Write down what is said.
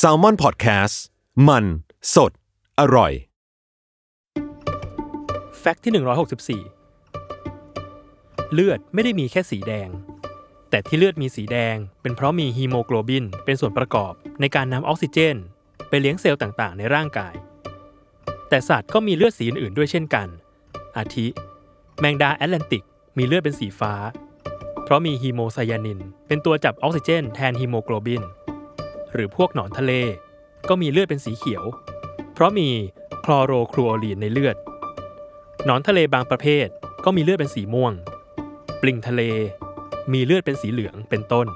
Salmon Podcast มัน สด อร่อย fact ที่ 164 เลือดไม่ได้มีแค่สีแดง แต่ที่เลือดมีสีแดง เป็นเพราะมีฮีโมโกลบิน เป็นส่วนประกอบในการนำออกซิเจน ไปเลี้ยงเซลล์ต่างๆ ในร่างกาย แต่สัตว์ก็มีเลือดสีอื่นๆด้วยเช่นกัน อาทิ แมงดาแอตแลนติกมีเลือดเป็นสีฟ้า เพราะมีฮีโมไซยานิน เป็นตัวจับออกซิเจน แทนฮีโมโกลบิน หรือพวกหนอนทะเล ก็มีเลือดเป็นสีเขียว เพราะมีคลอโรครูโอลีนในเลือด หนอนทะเลบางประเภทก็มีเลือดเป็นสีม่วง ปลิงทะเล มีเลือดเป็นสีเหลืองเป็นต้น